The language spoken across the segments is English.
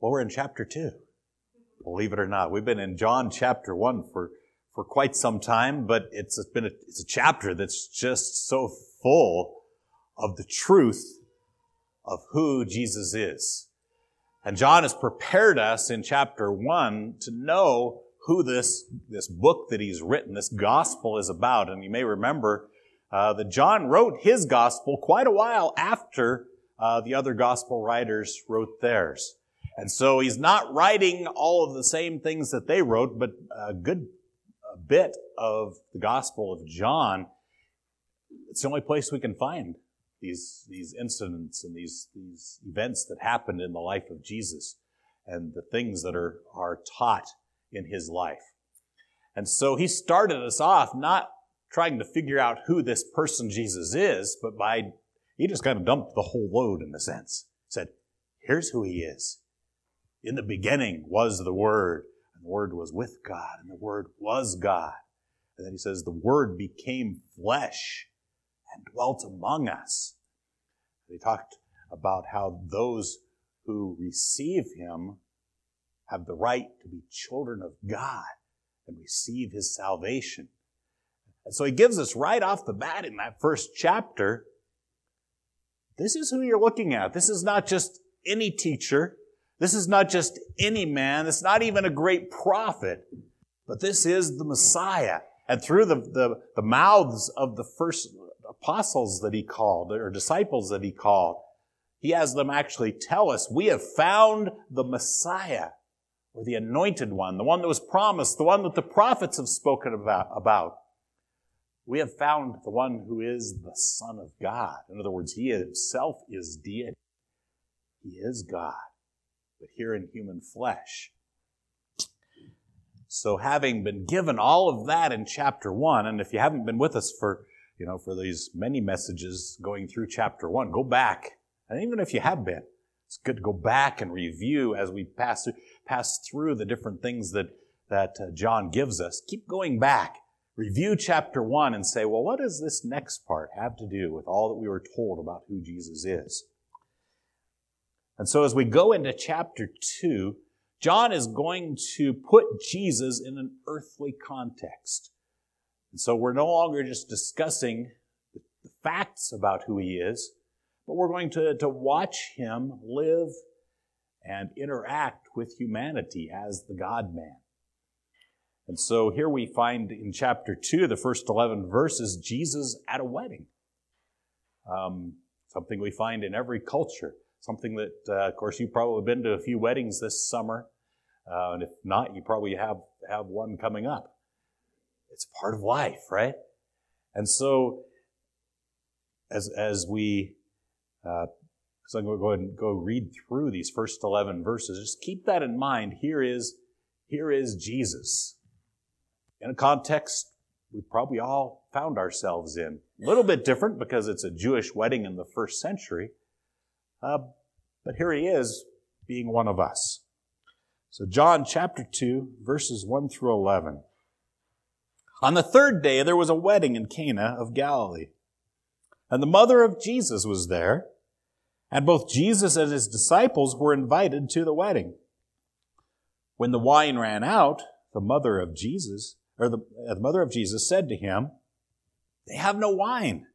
Well, we're in chapter 2. Believe it or not. We've been in John chapter 1 for, for quite some time, but it's been a, it's a chapter that's just so full of the truth of who Jesus is. And John has prepared us in chapter 1 to know who this, this book that he's written, this gospel is about. And you may remember uh, that John wrote his gospel quite a while after uh, the other gospel writers wrote theirs. And so he's not writing all of the same things that they wrote, but a good bit of the Gospel of John, it's the only place we can find these, these incidents and these, these events that happened in the life of Jesus and the things that are, are taught in his life. And so he started us off not trying to figure out who this person Jesus is, but by, he just kind of dumped the whole load in a sense. Said, here's who he is. In the beginning was the Word, and the Word was with God, and the Word was God. And then he says, the Word became flesh and dwelt among us. He talked about how those who receive him have the right to be children of God and receive his salvation. And so he gives us right off the bat in that first chapter this is who you're looking at. This is not just any teacher. This is not just any man. It's not even a great prophet, but this is the Messiah. And through the, the, the mouths of the first apostles that he called, or disciples that he called, he has them actually tell us, we have found the Messiah, or the anointed one, the one that was promised, the one that the prophets have spoken about. about. We have found the one who is the Son of God. In other words, he himself is deity. He is God but here in human flesh. So having been given all of that in chapter one, and if you haven't been with us for, you know, for these many messages going through chapter one, go back. And even if you have been, it's good to go back and review as we pass through, pass through the different things that, that uh, John gives us. Keep going back. Review chapter one and say, well, what does this next part have to do with all that we were told about who Jesus is? And so as we go into chapter 2, John is going to put Jesus in an earthly context. And so we're no longer just discussing the facts about who he is, but we're going to, to watch him live and interact with humanity as the God man. And so here we find in chapter 2, the first 11 verses, Jesus at a wedding. Um, something we find in every culture. Something that, uh, of course, you've probably been to a few weddings this summer. Uh, and if not, you probably have, have one coming up. It's part of life, right? And so, as, as we, uh, so I'm going to go ahead and go read through these first 11 verses. Just keep that in mind. Here is, here is Jesus. In a context we probably all found ourselves in. A little bit different because it's a Jewish wedding in the first century. Uh, but here he is being one of us. So, John chapter 2, verses 1 through 11. On the third day, there was a wedding in Cana of Galilee. And the mother of Jesus was there, and both Jesus and his disciples were invited to the wedding. When the wine ran out, the mother of Jesus, or the, uh, the mother of Jesus said to him, They have no wine.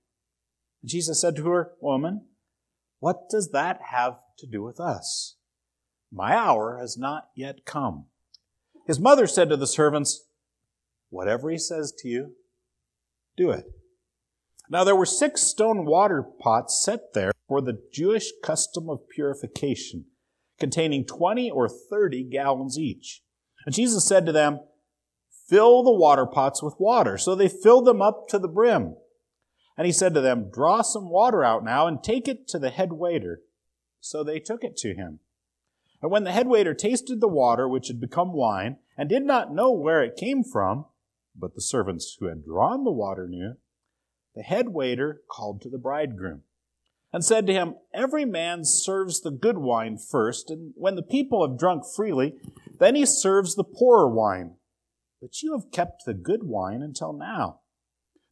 And Jesus said to her, Woman, what does that have to do with us? My hour has not yet come. His mother said to the servants, Whatever he says to you, do it. Now there were six stone water pots set there for the Jewish custom of purification, containing 20 or 30 gallons each. And Jesus said to them, Fill the water pots with water. So they filled them up to the brim. And he said to them, Draw some water out now and take it to the head waiter. So they took it to him. And when the head waiter tasted the water, which had become wine, and did not know where it came from, but the servants who had drawn the water knew, the head waiter called to the bridegroom and said to him, Every man serves the good wine first, and when the people have drunk freely, then he serves the poorer wine. But you have kept the good wine until now.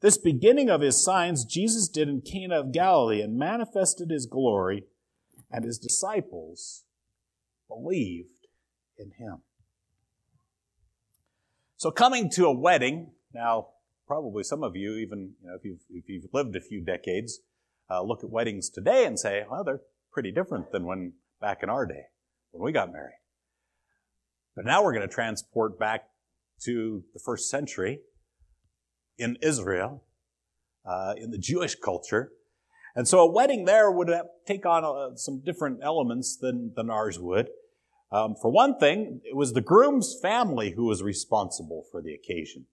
This beginning of his signs Jesus did in Cana of Galilee and manifested his glory, and his disciples believed in him. So coming to a wedding, now probably some of you, even you know, if, you've, if you've lived a few decades, uh, look at weddings today and say, well, they're pretty different than when back in our day, when we got married. But now we're going to transport back to the first century in Israel, uh, in the Jewish culture. And so a wedding there would take on uh, some different elements than, than ours would. Um, for one thing, it was the groom's family who was responsible for the occasion.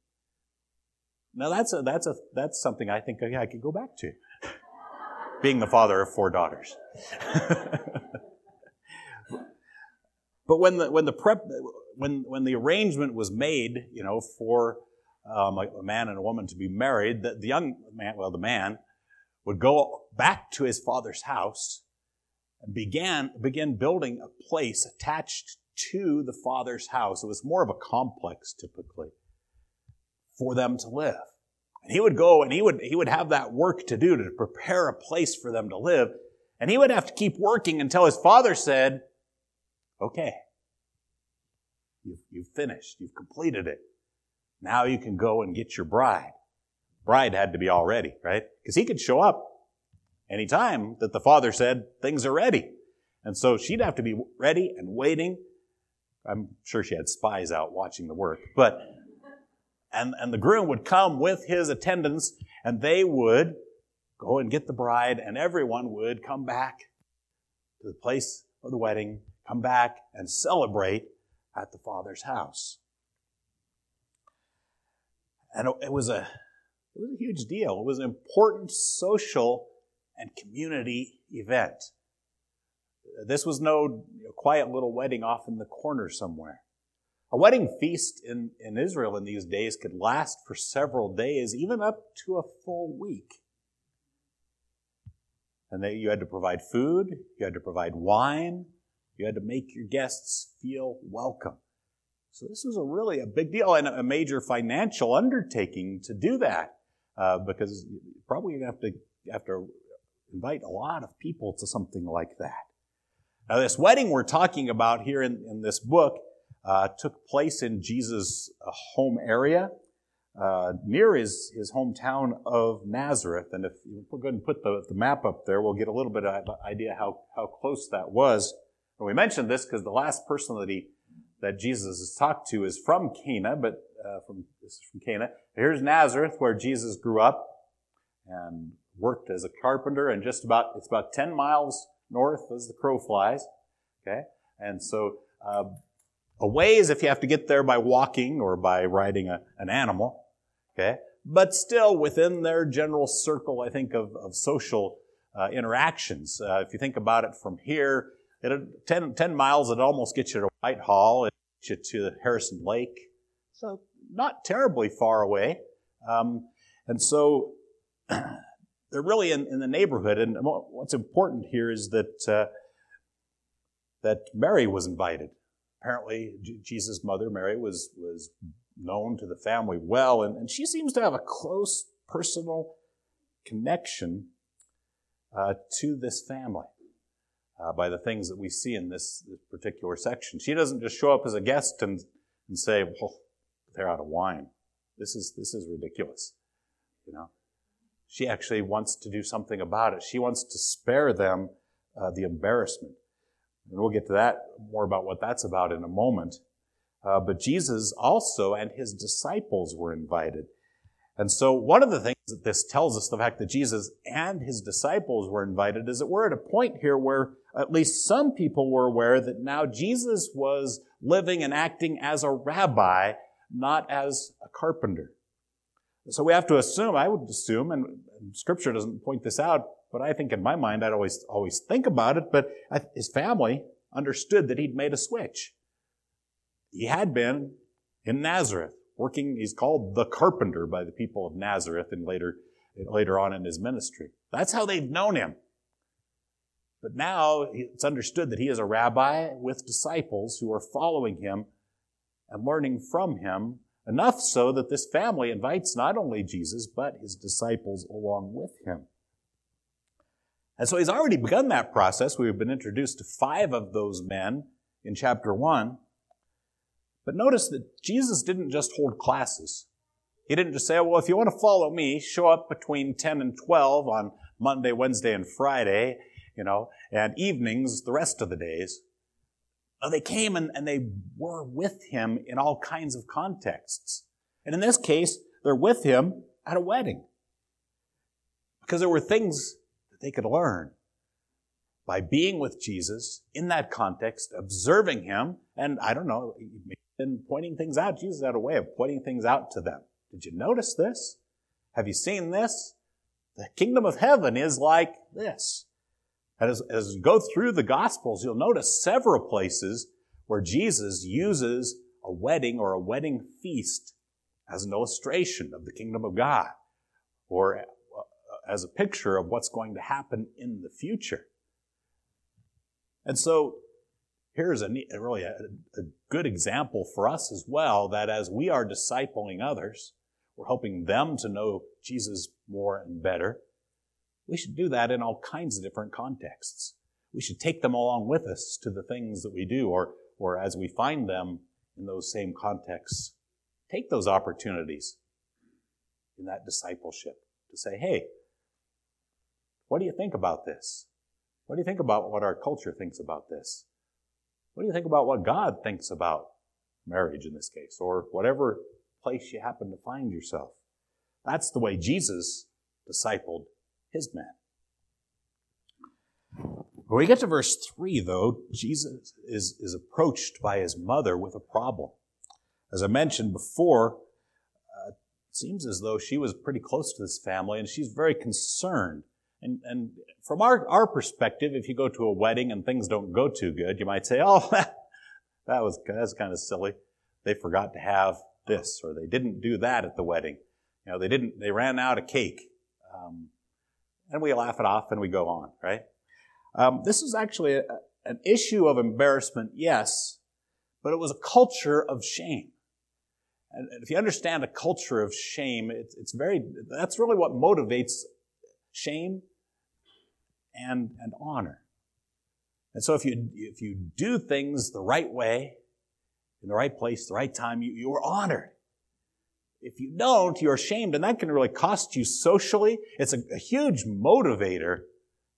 Now that's a, that's a, that's something I think I could go back to. Being the father of four daughters. but when the, when the prep, when, when the arrangement was made, you know, for um, a, a, man and a woman to be married, the, the young man, well, the man would go back to his father's house and began, begin building a place attached to the father's house. It was more of a complex typically for them to live. And he would go and he would, he would have that work to do to prepare a place for them to live. And he would have to keep working until his father said, okay, you've, you've finished, you've completed it. Now you can go and get your bride. Bride had to be all ready, right? Because he could show up anytime that the father said things are ready. And so she'd have to be ready and waiting. I'm sure she had spies out watching the work, but, and, and the groom would come with his attendants and they would go and get the bride and everyone would come back to the place of the wedding, come back and celebrate at the father's house. And it was a, it was a huge deal. It was an important social and community event. This was no quiet little wedding off in the corner somewhere. A wedding feast in, in Israel in these days could last for several days, even up to a full week. And they, you had to provide food, you had to provide wine, you had to make your guests feel welcome. So this was a really a big deal and a major financial undertaking to do that, uh, because probably you have to have to invite a lot of people to something like that. Now, this wedding we're talking about here in, in this book uh, took place in Jesus' home area, uh, near his, his hometown of Nazareth. And if you go ahead and put the, the map up there, we'll get a little bit of idea how, how close that was. And we mentioned this because the last person that he that Jesus has talked to is from Cana, but uh, from this is from Cana. Here's Nazareth, where Jesus grew up, and worked as a carpenter and just about, it's about 10 miles north as the crow flies. Okay? And so, uh, a ways if you have to get there by walking or by riding a, an animal. Okay? But still within their general circle, I think, of, of social uh, interactions. Uh, if you think about it from here, it, 10, 10 miles, it almost gets you to Whitehall. It gets you to Harrison Lake. So not terribly far away. Um, and so they're really in, in the neighborhood. And what's important here is that uh, that Mary was invited. Apparently, Jesus' mother, Mary, was was known to the family well, and, and she seems to have a close personal connection uh, to this family uh, by the things that we see in this, this, particular section. She doesn't just show up as a guest and, and say, "Well, they're out of wine." This is this is ridiculous, you know. She actually wants to do something about it. She wants to spare them uh, the embarrassment. And we'll get to that, more about what that's about in a moment. Uh, but Jesus also and his disciples were invited. And so one of the things that this tells us, the fact that Jesus and his disciples were invited, is that we're at a point here where at least some people were aware that now Jesus was living and acting as a rabbi, not as a carpenter. So we have to assume, I would assume, and scripture doesn't point this out, but I think in my mind I'd always, always think about it, but his family understood that he'd made a switch. He had been in Nazareth, working, he's called the carpenter by the people of Nazareth and later, later on in his ministry. That's how they've known him. But now it's understood that he is a rabbi with disciples who are following him and learning from him Enough so that this family invites not only Jesus, but his disciples along with him. And so he's already begun that process. We've been introduced to five of those men in chapter 1. But notice that Jesus didn't just hold classes. He didn't just say, oh, well, if you want to follow me, show up between 10 and 12 on Monday, Wednesday, and Friday, you know, and evenings the rest of the days. No, they came and, and they were with him in all kinds of contexts. And in this case, they're with him at a wedding. Because there were things that they could learn by being with Jesus in that context, observing him, and I don't know, and pointing things out. Jesus had a way of pointing things out to them. Did you notice this? Have you seen this? The kingdom of heaven is like this. And as, as you go through the Gospels, you'll notice several places where Jesus uses a wedding or a wedding feast as an illustration of the kingdom of God or uh, as a picture of what's going to happen in the future. And so here's a, really a, a good example for us as well that as we are discipling others, we're helping them to know Jesus more and better. We should do that in all kinds of different contexts. We should take them along with us to the things that we do, or, or as we find them in those same contexts, take those opportunities in that discipleship to say, hey, what do you think about this? What do you think about what our culture thinks about this? What do you think about what God thinks about marriage in this case, or whatever place you happen to find yourself. That's the way Jesus discipled his men. When we get to verse 3, though, Jesus is, is approached by his mother with a problem. As I mentioned before, uh, it seems as though she was pretty close to this family and she's very concerned. And, and from our, our perspective, if you go to a wedding and things don't go too good, you might say, oh, that was, that's kind of silly. They forgot to have this or they didn't do that at the wedding. You know, they didn't, they ran out of cake. Um, and we laugh it off and we go on, right? Um, this is actually a, an issue of embarrassment, yes, but it was a culture of shame. And if you understand a culture of shame, it's, it's very, that's really what motivates shame and, and honor. And so if you, if you do things the right way, in the right place, the right time, you, you are honored. If you don't, you're ashamed, and that can really cost you socially. It's a, a huge motivator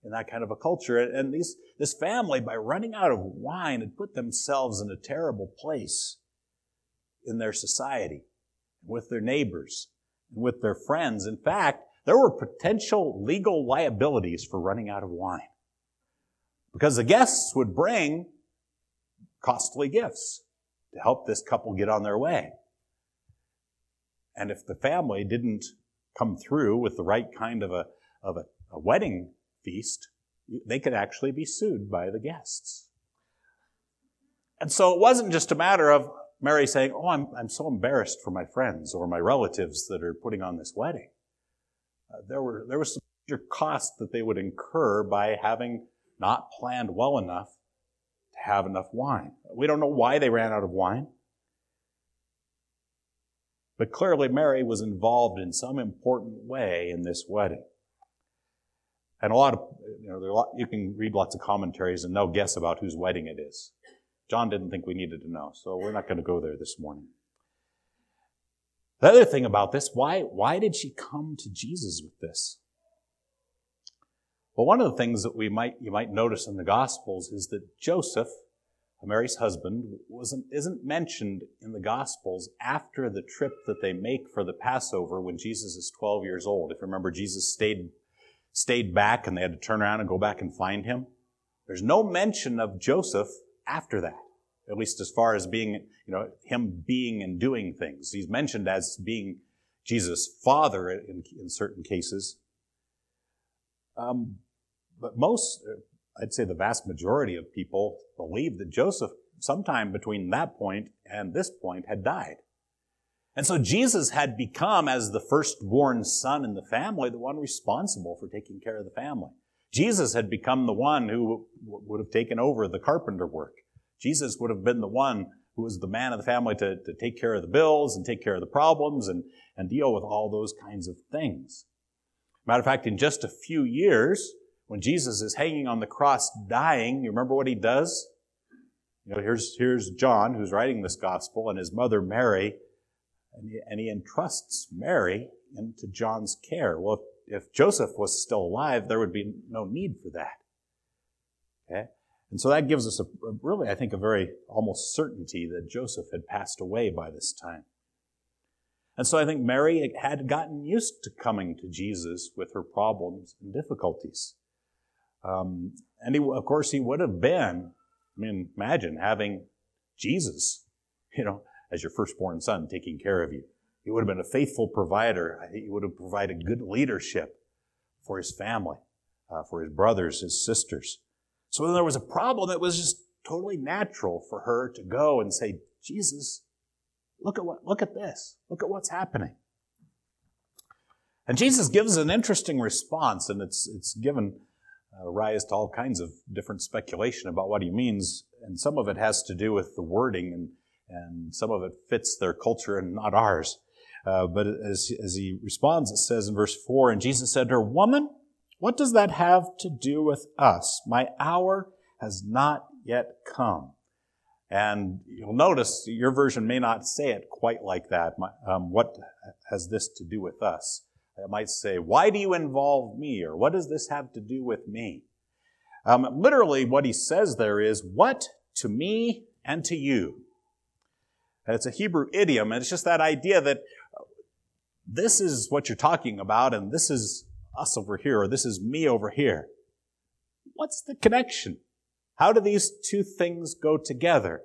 in that kind of a culture. And these, this family, by running out of wine, had put themselves in a terrible place in their society, with their neighbors, with their friends. In fact, there were potential legal liabilities for running out of wine. Because the guests would bring costly gifts to help this couple get on their way. And if the family didn't come through with the right kind of a, of a, a wedding feast, they could actually be sued by the guests. And so it wasn't just a matter of Mary saying, Oh, I'm, I'm so embarrassed for my friends or my relatives that are putting on this wedding. Uh, there were, there was some major cost that they would incur by having not planned well enough to have enough wine. We don't know why they ran out of wine. But clearly, Mary was involved in some important way in this wedding. And a lot of, you know, lot, you can read lots of commentaries and they'll guess about whose wedding it is. John didn't think we needed to know, so we're not going to go there this morning. The other thing about this, why, why did she come to Jesus with this? Well, one of the things that we might, you might notice in the Gospels is that Joseph, Mary's husband, wasn't, isn't mentioned in the Gospels after the trip that they make for the Passover when Jesus is 12 years old. If you remember, Jesus stayed, stayed back and they had to turn around and go back and find him. There's no mention of Joseph after that, at least as far as being, you know, him being and doing things. He's mentioned as being Jesus' father in, in certain cases. Um, but most, I'd say the vast majority of people believe that Joseph, sometime between that point and this point, had died. And so Jesus had become, as the firstborn son in the family, the one responsible for taking care of the family. Jesus had become the one who would have taken over the carpenter work. Jesus would have been the one who was the man of the family to, to take care of the bills and take care of the problems and, and deal with all those kinds of things. Matter of fact, in just a few years, when Jesus is hanging on the cross dying, you remember what he does? You know, here's, here's John who's writing this gospel and his mother Mary, and he, and he entrusts Mary into John's care. Well, if, if Joseph was still alive, there would be no need for that. Okay? And so that gives us a, really, I think, a very almost certainty that Joseph had passed away by this time. And so I think Mary had gotten used to coming to Jesus with her problems and difficulties. Um, and he, of course, he would have been, I mean, imagine having Jesus, you know, as your firstborn son taking care of you. He would have been a faithful provider. He would have provided good leadership for his family, uh, for his brothers, his sisters. So when there was a problem, it was just totally natural for her to go and say, Jesus, Look at what, look at this. Look at what's happening. And Jesus gives an interesting response, and it's, it's given uh, rise to all kinds of different speculation about what he means. And some of it has to do with the wording, and, and some of it fits their culture and not ours. Uh, but as, as he responds, it says in verse 4 And Jesus said to her, Woman, what does that have to do with us? My hour has not yet come. And you'll notice your version may not say it quite like that. Um, what has this to do with us? It might say, Why do you involve me? Or what does this have to do with me? Um, literally, what he says there is, What to me and to you? And it's a Hebrew idiom, and it's just that idea that this is what you're talking about, and this is us over here, or this is me over here. What's the connection? How do these two things go together?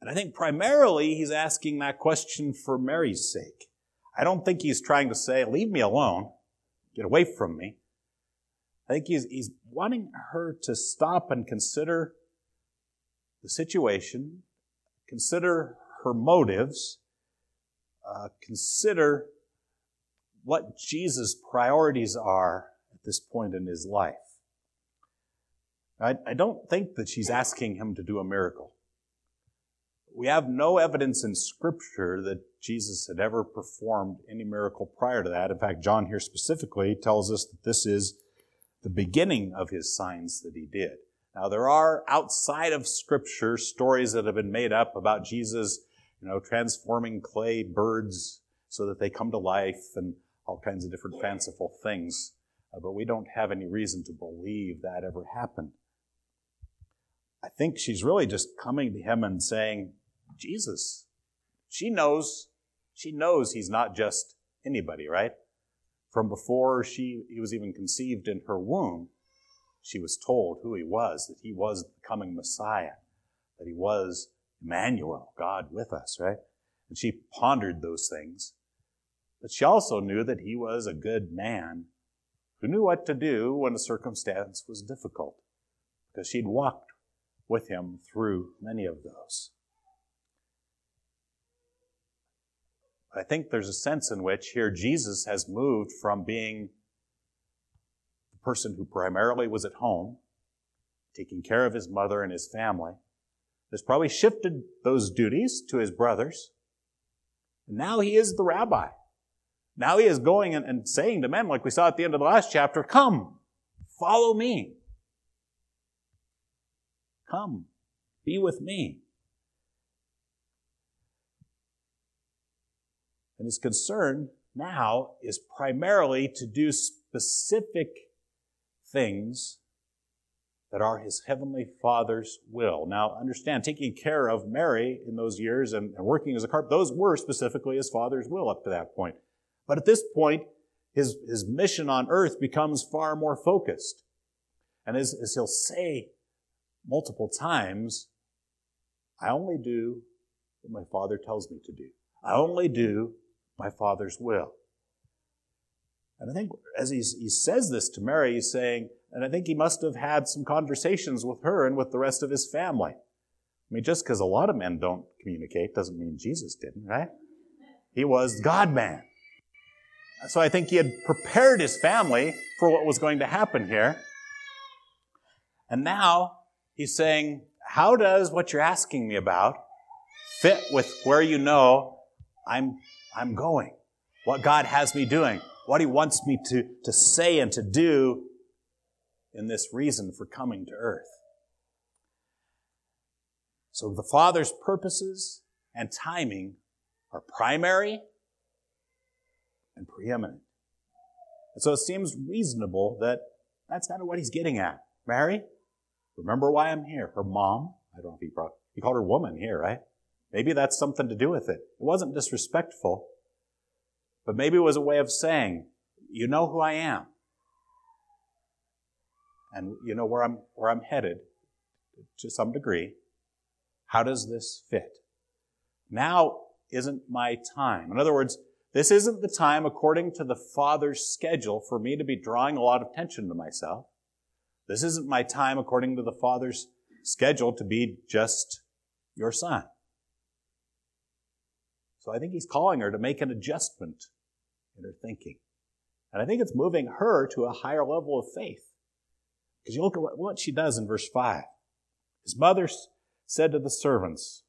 And I think primarily he's asking that question for Mary's sake. I don't think he's trying to say, leave me alone, get away from me. I think he's, he's wanting her to stop and consider the situation, consider her motives, uh, consider what Jesus' priorities are at this point in his life. I, I don't think that she's asking him to do a miracle. We have no evidence in Scripture that Jesus had ever performed any miracle prior to that. In fact, John here specifically tells us that this is the beginning of his signs that he did. Now, there are outside of Scripture stories that have been made up about Jesus, you know, transforming clay birds so that they come to life and all kinds of different fanciful things. Uh, but we don't have any reason to believe that ever happened. I think she's really just coming to him and saying, Jesus, she knows, she knows he's not just anybody, right? From before she, he was even conceived in her womb, she was told who he was, that he was the coming Messiah, that he was Emmanuel, God with us, right? And she pondered those things. But she also knew that he was a good man who knew what to do when a circumstance was difficult, because she'd walked with him through many of those. I think there's a sense in which here Jesus has moved from being the person who primarily was at home, taking care of his mother and his family, has probably shifted those duties to his brothers. And now he is the rabbi. Now he is going and, and saying to men, like we saw at the end of the last chapter, Come, follow me. Come, be with me. And his concern now is primarily to do specific things that are his heavenly father's will. Now, understand, taking care of Mary in those years and, and working as a carpenter, those were specifically his father's will up to that point. But at this point, his, his mission on earth becomes far more focused. And as, as he'll say multiple times, I only do what my Father tells me to do. I only do my Father's will. And I think as he says this to Mary, he's saying, and I think he must have had some conversations with her and with the rest of his family. I mean, just because a lot of men don't communicate doesn't mean Jesus didn't, right? He was God man. So I think he had prepared his family for what was going to happen here. And now He's saying, How does what you're asking me about fit with where you know I'm, I'm going? What God has me doing? What He wants me to, to say and to do in this reason for coming to earth? So the Father's purposes and timing are primary and preeminent. And so it seems reasonable that that's kind of what he's getting at. Mary, remember why I'm here. Her mom, I don't know if he brought, he called her woman here, right? Maybe that's something to do with it. It wasn't disrespectful, but maybe it was a way of saying, you know who I am. And you know where I'm, where I'm headed to some degree. How does this fit? Now isn't my time. In other words, this isn't the time according to the Father's schedule for me to be drawing a lot of attention to myself. This isn't my time according to the Father's schedule to be just your son. So I think he's calling her to make an adjustment in her thinking. And I think it's moving her to a higher level of faith. Because you look at what she does in verse 5. His mother said to the servants,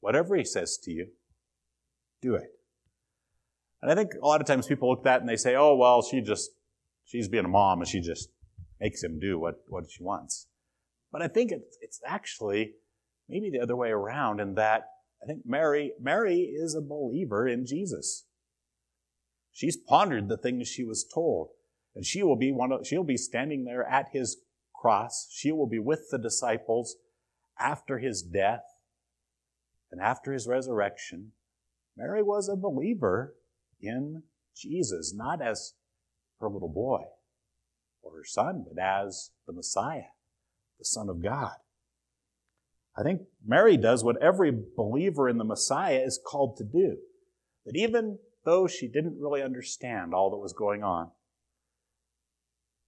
Whatever he says to you, do it. And I think a lot of times people look at that and they say, oh, well, she just, she's being a mom and she just makes him do what, what she wants. But I think it's, it's actually maybe the other way around in that I think Mary, Mary is a believer in Jesus. She's pondered the things she was told. And she will be one of, she'll be standing there at his cross. She will be with the disciples after his death and after his resurrection, Mary was a believer in Jesus, not as her little boy or her son, but as the Messiah, the Son of God. I think Mary does what every believer in the Messiah is called to do. That even though she didn't really understand all that was going on,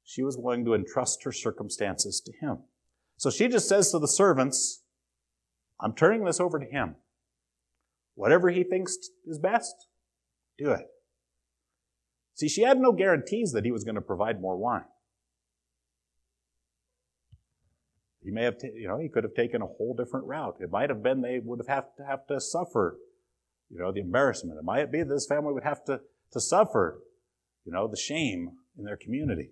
she was willing to entrust her circumstances to him. So she just says to the servants, I'm turning this over to him. Whatever he thinks is best, do it. See, she had no guarantees that he was going to provide more wine. He may have, you know, he could have taken a whole different route. It might have been they would have have to have to suffer, you know, the embarrassment. It might be that this family would have to, to suffer, you know, the shame in their community.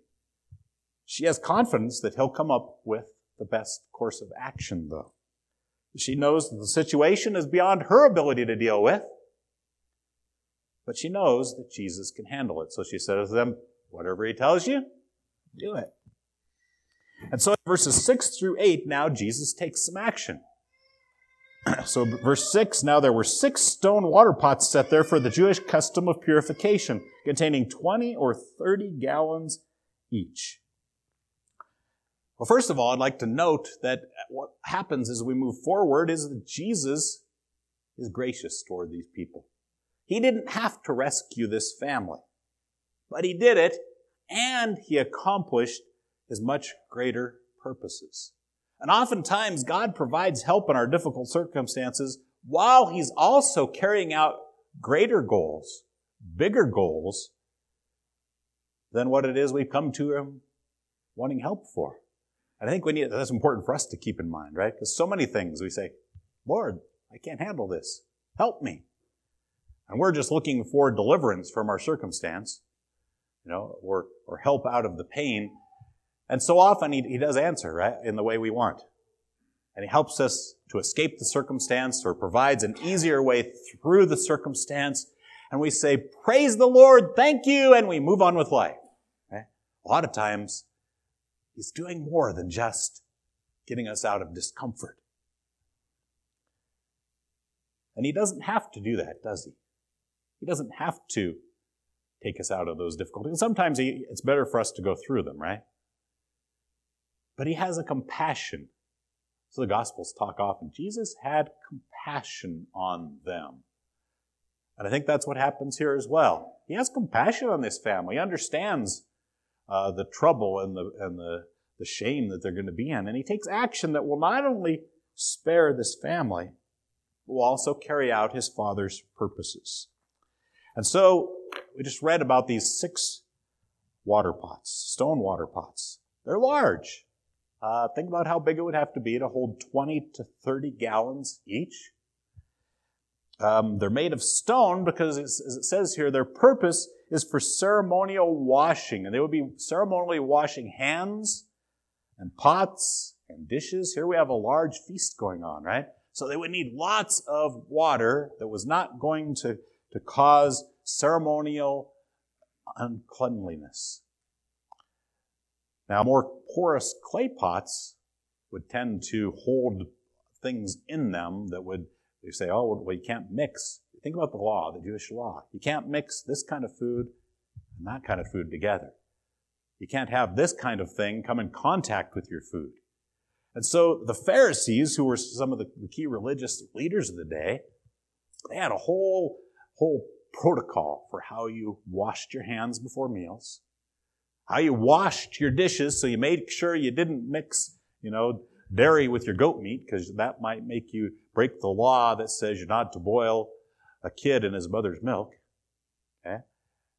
She has confidence that he'll come up with the best course of action, though. She knows that the situation is beyond her ability to deal with, but she knows that Jesus can handle it. So she says to them, Whatever he tells you, do it. And so verses 6 through 8, now Jesus takes some action. so verse 6, now there were six stone water pots set there for the Jewish custom of purification, containing 20 or 30 gallons each. Well, first of all, I'd like to note that what happens as we move forward is that Jesus is gracious toward these people. He didn't have to rescue this family, but he did it and he accomplished his much greater purposes. And oftentimes God provides help in our difficult circumstances while he's also carrying out greater goals, bigger goals than what it is we've come to him wanting help for. And I think we need, that's important for us to keep in mind, right? Because so many things we say, Lord, I can't handle this. Help me. And we're just looking for deliverance from our circumstance, you know, or, or help out of the pain. And so often he, he does answer, right, in the way we want. And he helps us to escape the circumstance or provides an easier way through the circumstance. And we say, praise the Lord, thank you, and we move on with life. A lot of times, He's doing more than just getting us out of discomfort. And he doesn't have to do that, does he? He doesn't have to take us out of those difficulties. Sometimes he, it's better for us to go through them, right? But he has a compassion. So the Gospels talk often. Jesus had compassion on them. And I think that's what happens here as well. He has compassion on this family. He understands uh, the trouble and the and the the shame that they're going to be in, and he takes action that will not only spare this family, but will also carry out his father's purposes. And so we just read about these six water pots, stone water pots. They're large. Uh, think about how big it would have to be to hold 20 to 30 gallons each. Um, they're made of stone because, as it says here, their purpose is for ceremonial washing. And they would be ceremonially washing hands and pots and dishes. Here we have a large feast going on, right? So they would need lots of water that was not going to, to cause ceremonial uncleanliness. Now, more porous clay pots would tend to hold things in them that would, they say, oh, well, you can't mix. Think about the law, the Jewish law. You can't mix this kind of food and that kind of food together. You can't have this kind of thing come in contact with your food. And so the Pharisees, who were some of the key religious leaders of the day, they had a whole, whole protocol for how you washed your hands before meals, how you washed your dishes so you made sure you didn't mix, you know, dairy with your goat meat because that might make you break the law that says you're not to boil a kid in his mother's milk. Okay?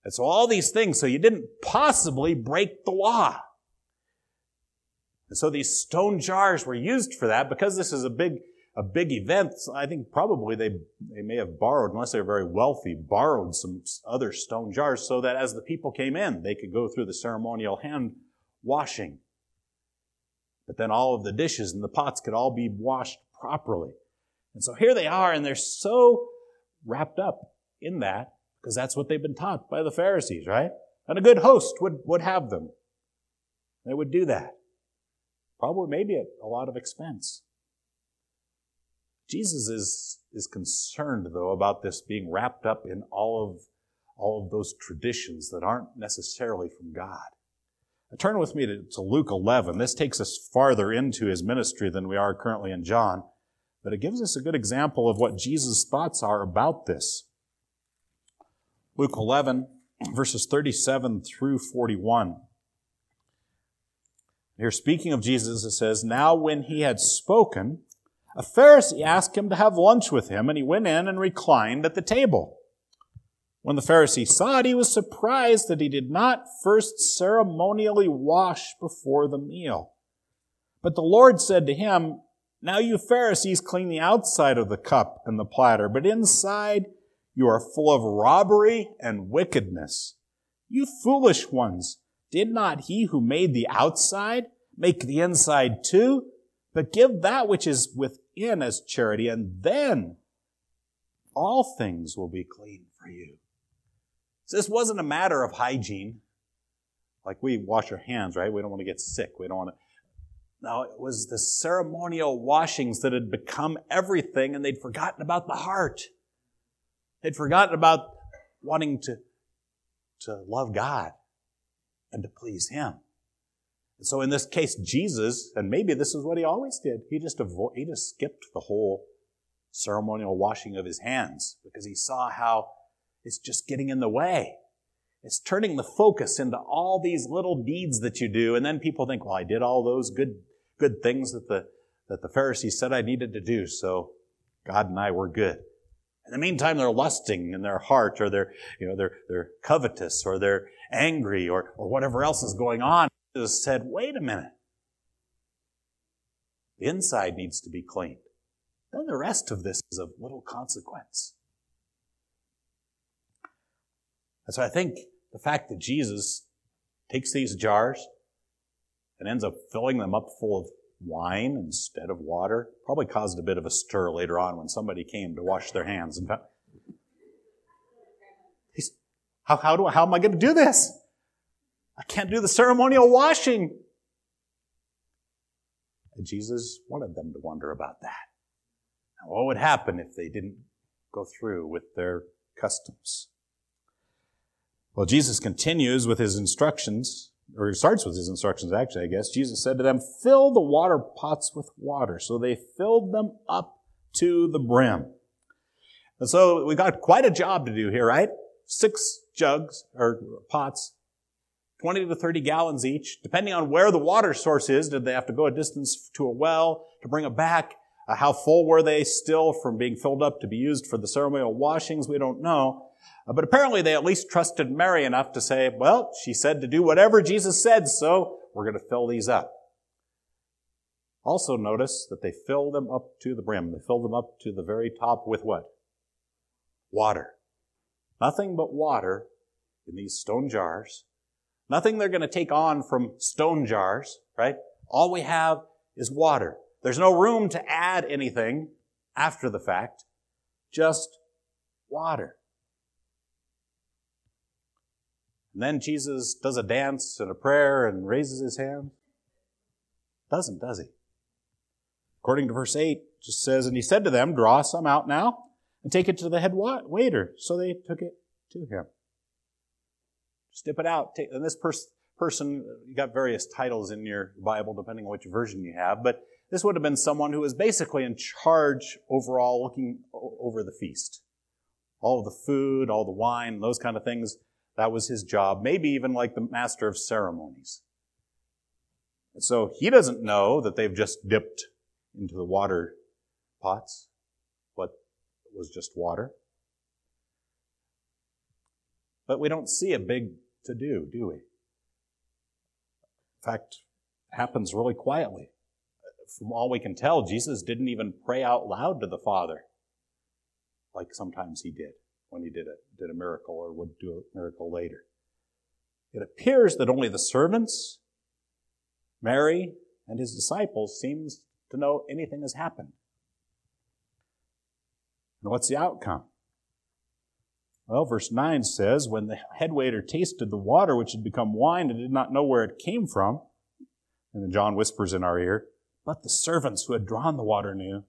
And so all these things, so you didn't possibly break the law. And so these stone jars were used for that because this is a big, a big event. I think probably they, they may have borrowed, unless they were very wealthy, borrowed some other stone jars so that as the people came in, they could go through the ceremonial hand washing. But then all of the dishes and the pots could all be washed properly. And so here they are, and they're so wrapped up in that because that's what they've been taught by the Pharisees, right? And a good host would, would have them. They would do that. Probably maybe at a lot of expense. Jesus is, is concerned, though, about this being wrapped up in all of, all of those traditions that aren't necessarily from God. Turn with me to, to Luke 11. This takes us farther into his ministry than we are currently in John, but it gives us a good example of what Jesus' thoughts are about this. Luke 11, verses 37 through 41. Here, speaking of Jesus, it says, Now when he had spoken, a Pharisee asked him to have lunch with him, and he went in and reclined at the table. When the Pharisee saw it, he was surprised that he did not first ceremonially wash before the meal. But the Lord said to him, Now you Pharisees clean the outside of the cup and the platter, but inside you are full of robbery and wickedness. You foolish ones, did not he who made the outside make the inside too? But give that which is within as charity, and then all things will be clean for you. So this wasn't a matter of hygiene. Like we wash our hands, right? We don't want to get sick. We don't want to. No, it was the ceremonial washings that had become everything, and they'd forgotten about the heart. They'd forgotten about wanting to, to love God and to please Him. So in this case, Jesus, and maybe this is what he always did, he just avo- he just skipped the whole ceremonial washing of his hands because he saw how it's just getting in the way. It's turning the focus into all these little deeds that you do, and then people think, well, I did all those good, good things that the, that the Pharisees said I needed to do, so God and I were good. In the meantime, they're lusting in their heart, or they're, you know, they're, they're covetous, or they're angry, or, or whatever else is going on. Jesus said, wait a minute. The inside needs to be cleaned. Then the rest of this is of little consequence. And so I think the fact that Jesus takes these jars and ends up filling them up full of wine instead of water probably caused a bit of a stir later on when somebody came to wash their hands. In fact, how, how, do how am I going to do this? I can't do the ceremonial washing. And Jesus wanted them to wonder about that. Now, what would happen if they didn't go through with their customs? Well, Jesus continues with his instructions, or he starts with his instructions, actually, I guess. Jesus said to them, Fill the water pots with water. So they filled them up to the brim. And so we got quite a job to do here, right? Six jugs, or pots, 20 to 30 gallons each, depending on where the water source is. Did they have to go a distance to a well to bring it back? Uh, how full were they still from being filled up to be used for the ceremonial washings? We don't know. Uh, but apparently they at least trusted Mary enough to say, well, she said to do whatever Jesus said, so we're going to fill these up. Also notice that they fill them up to the brim. They fill them up to the very top with what? Water. Nothing but water in these stone jars. Nothing they're going to take on from stone jars, right? All we have is water. There's no room to add anything after the fact, just water. And then Jesus does a dance and a prayer and raises his hand. Doesn't, does he? According to verse 8, just says, And he said to them, Draw some out now and take it to the head waiter. So they took it to him. Dip it out. And this person, person, you got various titles in your Bible depending on which version you have, but this would have been someone who was basically in charge overall, looking over the feast. All of the food, all the wine, those kind of things, that was his job. Maybe even like the master of ceremonies. And so he doesn't know that they've just dipped into the water pots what was just water. But we don't see a big to do, do we? In fact, happens really quietly from all we can tell, Jesus didn't even pray out loud to the Father like sometimes he did when he did a, did a miracle or would do a miracle later. It appears that only the servants, Mary, and his disciples seems to know anything has happened. And what's the outcome? Well, verse 9 says, When the head waiter tasted the water which had become wine and did not know where it came from, and then John whispers in our ear, but the servants who had drawn the water knew.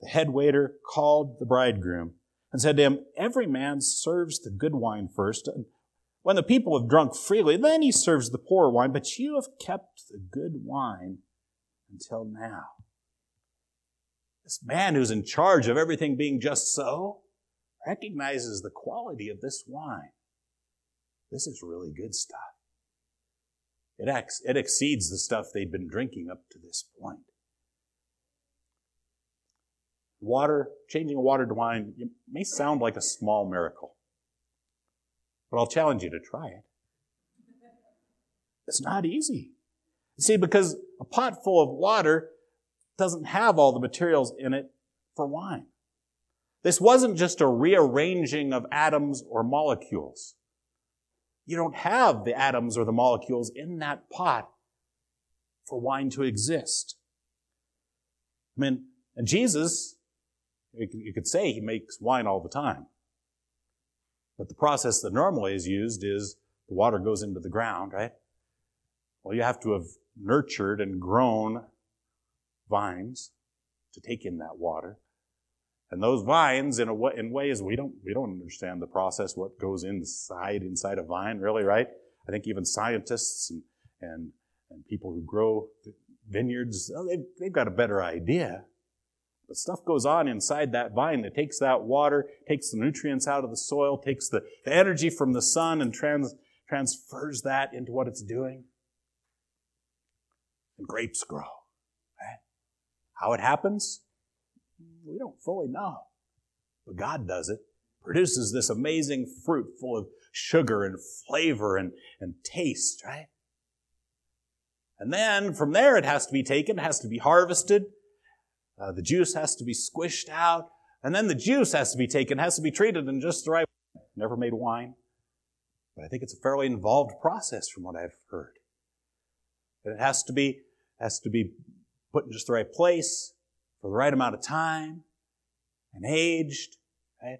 The head waiter called the bridegroom and said to him, Every man serves the good wine first. And when the people have drunk freely, then he serves the poor wine, but you have kept the good wine until now. This man who's in charge of everything being just so recognizes the quality of this wine. This is really good stuff. It, ex- it exceeds the stuff they'd been drinking up to this point. Water, changing water to wine, may sound like a small miracle, but I'll challenge you to try it. It's not easy. See, because a pot full of water doesn't have all the materials in it for wine. This wasn't just a rearranging of atoms or molecules. You don't have the atoms or the molecules in that pot for wine to exist. I mean, and Jesus, you could say he makes wine all the time. But the process that normally is used is the water goes into the ground, right? Well, you have to have nurtured and grown vines to take in that water. And those vines, in, a in ways we don't, we don't understand the process, what goes inside, inside a vine, really, right? I think even scientists and, and, and people who grow vineyards, oh, they've, they've got a better idea. But stuff goes on inside that vine that takes that water, takes the nutrients out of the soil, takes the, the energy from the sun and trans, transfers that into what it's doing. And grapes grow. Right? How it happens? We don't fully know. But God does it. Produces this amazing fruit full of sugar and flavor and, and taste, right? And then from there it has to be taken, it has to be harvested. Uh, the juice has to be squished out. And then the juice has to be taken, has to be treated in just the right way. Never made wine. But I think it's a fairly involved process from what I've heard. And it has to be, has to be put in just the right place, for the right amount of time and aged, right?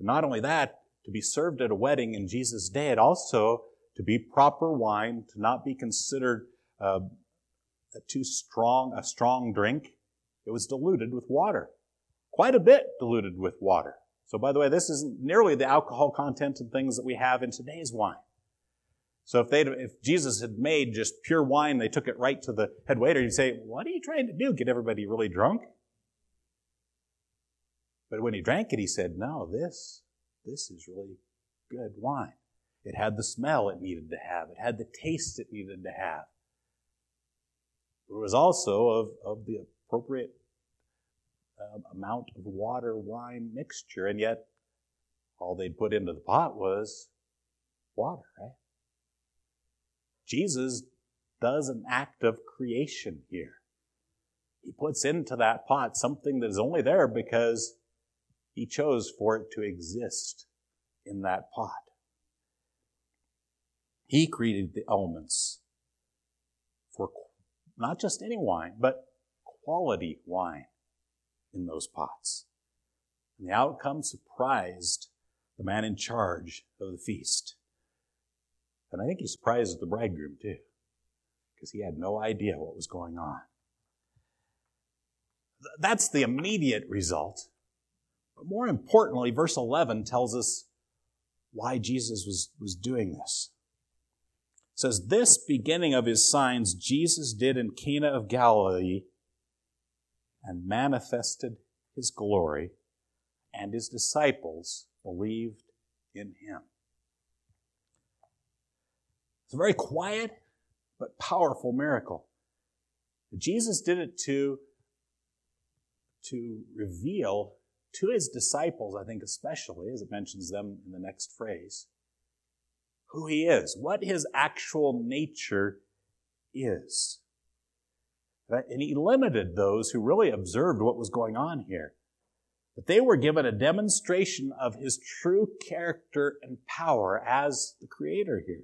not only that, to be served at a wedding in Jesus' day, it also to be proper wine, to not be considered uh, too strong, a strong drink. It was diluted with water. Quite a bit diluted with water. So by the way, this isn't nearly the alcohol content and things that we have in today's wine. So if they if Jesus had made just pure wine, they took it right to the head waiter, you'd say, What are you trying to do? Get everybody really drunk? But when he drank it, he said, No, this, this is really good wine. It had the smell it needed to have. It had the taste it needed to have. It was also of, of the appropriate um, amount of water wine mixture, and yet all they'd put into the pot was water, right? Jesus does an act of creation here. He puts into that pot something that is only there because he chose for it to exist in that pot. He created the elements for not just any wine, but quality wine in those pots. And the outcome surprised the man in charge of the feast. And I think he surprised the bridegroom too, because he had no idea what was going on. That's the immediate result. But more importantly, verse 11 tells us why Jesus was, was doing this. It says, This beginning of his signs Jesus did in Cana of Galilee and manifested his glory, and his disciples believed in him. It's a very quiet but powerful miracle. Jesus did it to, to reveal to his disciples, I think especially, as it mentions them in the next phrase, who he is, what his actual nature is. And he limited those who really observed what was going on here. But they were given a demonstration of his true character and power as the creator here.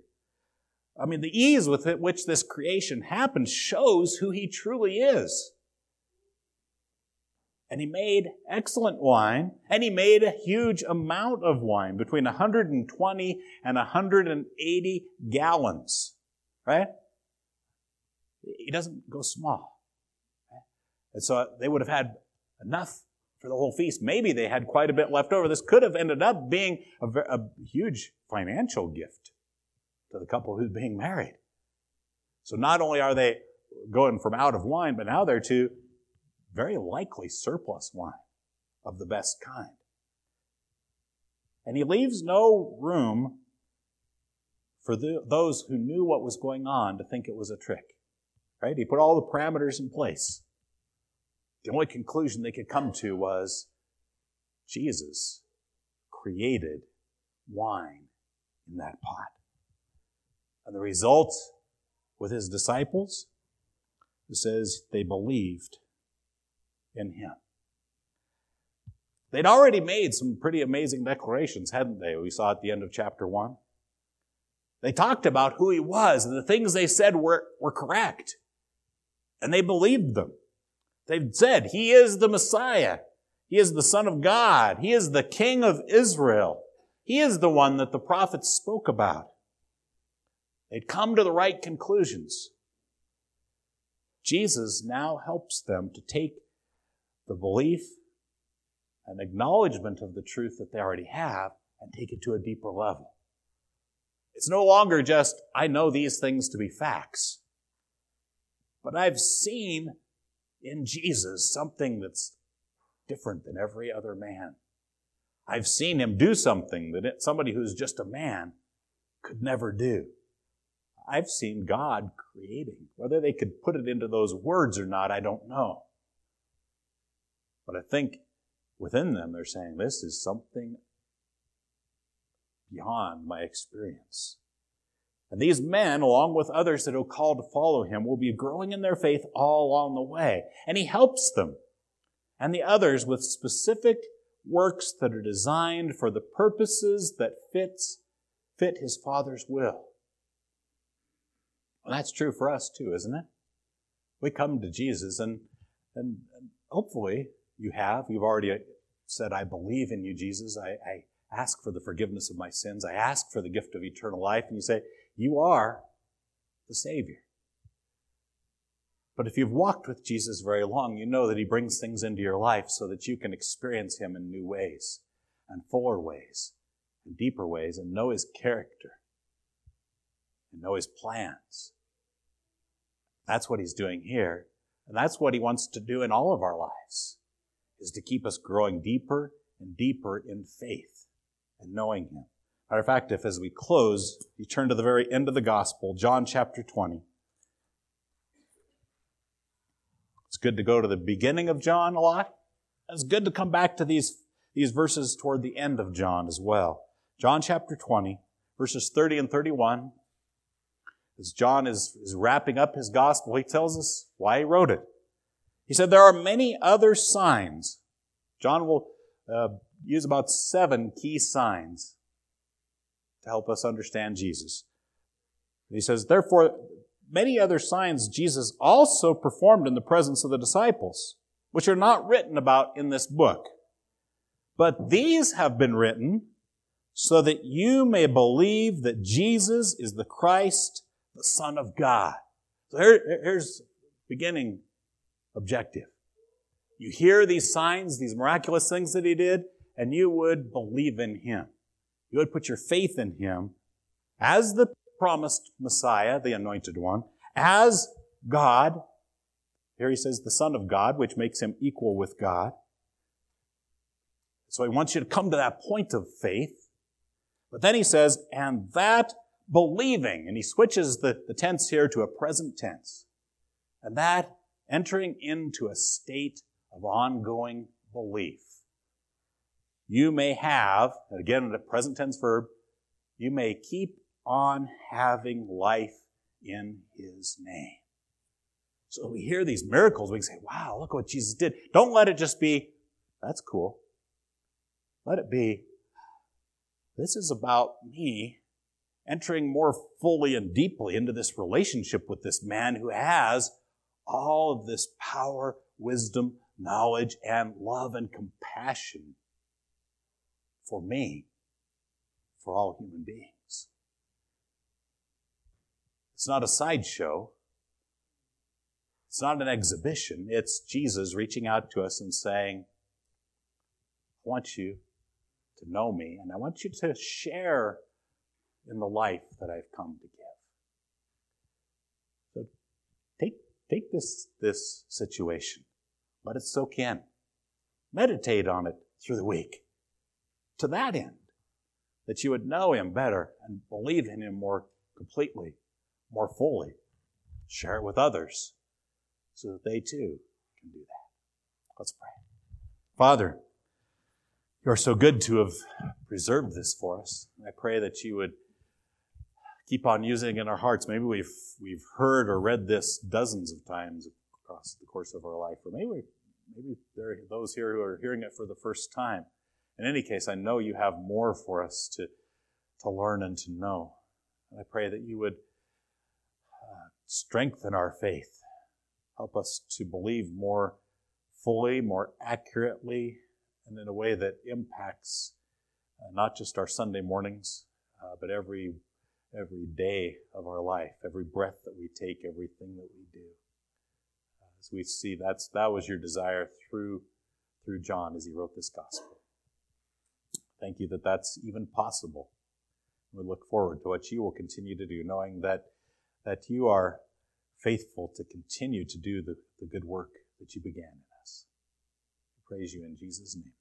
I mean, the ease with which this creation happened shows who he truly is. And he made excellent wine, and he made a huge amount of wine, between 120 and 180 gallons, right? He doesn't go small. And so they would have had enough for the whole feast. Maybe they had quite a bit left over. This could have ended up being a, a huge financial gift to the couple who's being married. So not only are they going from out of wine, but now they're to very likely surplus wine of the best kind. And he leaves no room for the, those who knew what was going on to think it was a trick. Right? He put all the parameters in place. The only conclusion they could come to was Jesus created wine in that pot. And the result with his disciples, it says they believed in him. They'd already made some pretty amazing declarations, hadn't they? We saw at the end of chapter 1. They talked about who he was, and the things they said were, were correct. And they believed them. They've said, He is the Messiah. He is the Son of God. He is the King of Israel. He is the one that the prophets spoke about. They'd come to the right conclusions. Jesus now helps them to take the belief and acknowledgement of the truth that they already have and take it to a deeper level. It's no longer just, I know these things to be facts, but I've seen in Jesus something that's different than every other man. I've seen him do something that somebody who's just a man could never do. I've seen God creating. Whether they could put it into those words or not, I don't know. But I think within them they're saying, this is something beyond my experience. And these men, along with others that are called to follow him, will be growing in their faith all along the way. And he helps them and the others with specific works that are designed for the purposes that fits, fit his Father's will. And that's true for us too, isn't it? We come to Jesus and, and hopefully you have. You've already said, I believe in you, Jesus. I, I ask for the forgiveness of my sins. I ask for the gift of eternal life. And you say, You are the Savior. But if you've walked with Jesus very long, you know that He brings things into your life so that you can experience Him in new ways and fuller ways and deeper ways and know His character and know His plans. That's what He's doing here. And that's what He wants to do in all of our lives, is to keep us growing deeper and deeper in faith and knowing Him. Matter of fact, if as we close, you turn to the very end of the gospel, John chapter 20. It's good to go to the beginning of John a lot. It's good to come back to these, these verses toward the end of John as well. John chapter 20, verses 30 and 31. As John is, is wrapping up his gospel, he tells us why he wrote it. He said, There are many other signs. John will uh, use about seven key signs to help us understand Jesus. he says, Therefore, many other signs Jesus also performed in the presence of the disciples, which are not written about in this book. But these have been written so that you may believe that Jesus is the Christ, the Son of God. So here, here's beginning objective. You hear these signs, these miraculous things that he did, and you would believe in him. You would put your faith in him as the promised Messiah, the anointed one, as God. Here he says the Son of God, which makes him equal with God. So he wants you to come to that point of faith. But then he says, and that believing, and he switches the, the tense here to a present tense. And that entering into a state of ongoing belief. You may have, again, the present tense verb, you may keep on having life in his name. So we hear these miracles, we say, wow, look what Jesus did. Don't let it just be, that's cool. Let it be, this is about me entering more fully and deeply into this relationship with this man who has all of this power, wisdom, knowledge, and love and compassion for me, for all human beings. It's not a sideshow. It's not an exhibition. It's Jesus reaching out to us and saying, I want you to know me, and I want you to share in the life that I've come to give. So take, take this, this situation. Let it soak in. Meditate on it through the week. To that end, that you would know Him better and believe in Him more completely, more fully. Share it with others so that they too can do that. Let's pray. Father, you are so good to have preserved this for us. I pray that you would keep on using in our hearts. Maybe we've, we've heard or read this dozens of times across the course of our life, or maybe, maybe there are those here who are hearing it for the first time. In any case, I know you have more for us to, to learn and to know. And I pray that you would uh, strengthen our faith, help us to believe more fully, more accurately, and in a way that impacts uh, not just our Sunday mornings, uh, but every every day of our life, every breath that we take, everything that we do. As we see, that's that was your desire through through John as he wrote this gospel. Thank you that that's even possible. We look forward to what you will continue to do, knowing that that you are faithful to continue to do the, the good work that you began in us. We praise you in Jesus' name.